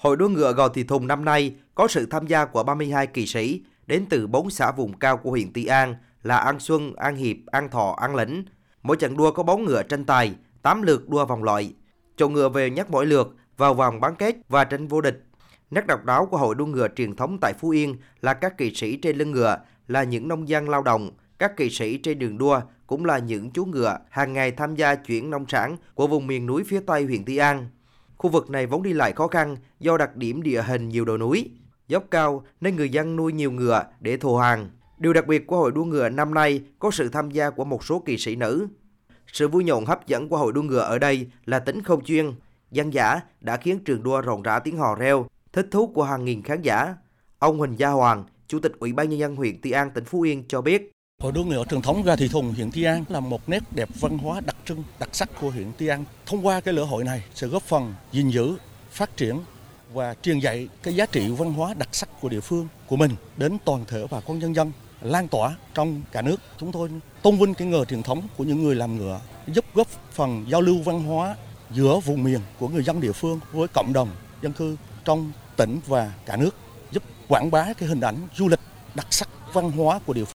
Hội đua ngựa Gò Thị Thùng năm nay có sự tham gia của 32 kỳ sĩ đến từ 4 xã vùng cao của huyện Tuy An là An Xuân, An Hiệp, An Thọ, An Lĩnh. Mỗi trận đua có 4 ngựa tranh tài, 8 lượt đua vòng loại. Chọn ngựa về nhắc mỗi lượt vào vòng bán kết và tranh vô địch. Nét độc đáo của hội đua ngựa truyền thống tại Phú Yên là các kỳ sĩ trên lưng ngựa là những nông dân lao động, các kỳ sĩ trên đường đua cũng là những chú ngựa hàng ngày tham gia chuyển nông sản của vùng miền núi phía Tây huyện Tuy An. Khu vực này vốn đi lại khó khăn do đặc điểm địa hình nhiều đồi núi, dốc cao nên người dân nuôi nhiều ngựa để thù hàng. Điều đặc biệt của hội đua ngựa năm nay có sự tham gia của một số kỳ sĩ nữ. Sự vui nhộn hấp dẫn của hội đua ngựa ở đây là tính không chuyên, dân giả đã khiến trường đua rộn rã tiếng hò reo, thích thú của hàng nghìn khán giả. Ông Huỳnh Gia Hoàng, Chủ tịch Ủy ban Nhân dân huyện Tuy An, tỉnh Phú Yên cho biết. Hội đua ngựa truyền thống ra Thị Thùng huyện Tuy An là một nét đẹp văn hóa đặc trưng, đặc sắc của huyện Tuy An. Thông qua cái lễ hội này sẽ góp phần gìn giữ, phát triển và truyền dạy cái giá trị văn hóa đặc sắc của địa phương của mình đến toàn thể bà con nhân dân lan tỏa trong cả nước. Chúng tôi tôn vinh cái nghề truyền thống của những người làm ngựa, giúp góp phần giao lưu văn hóa giữa vùng miền của người dân địa phương với cộng đồng dân cư trong tỉnh và cả nước, giúp quảng bá cái hình ảnh du lịch đặc sắc văn hóa của địa phương.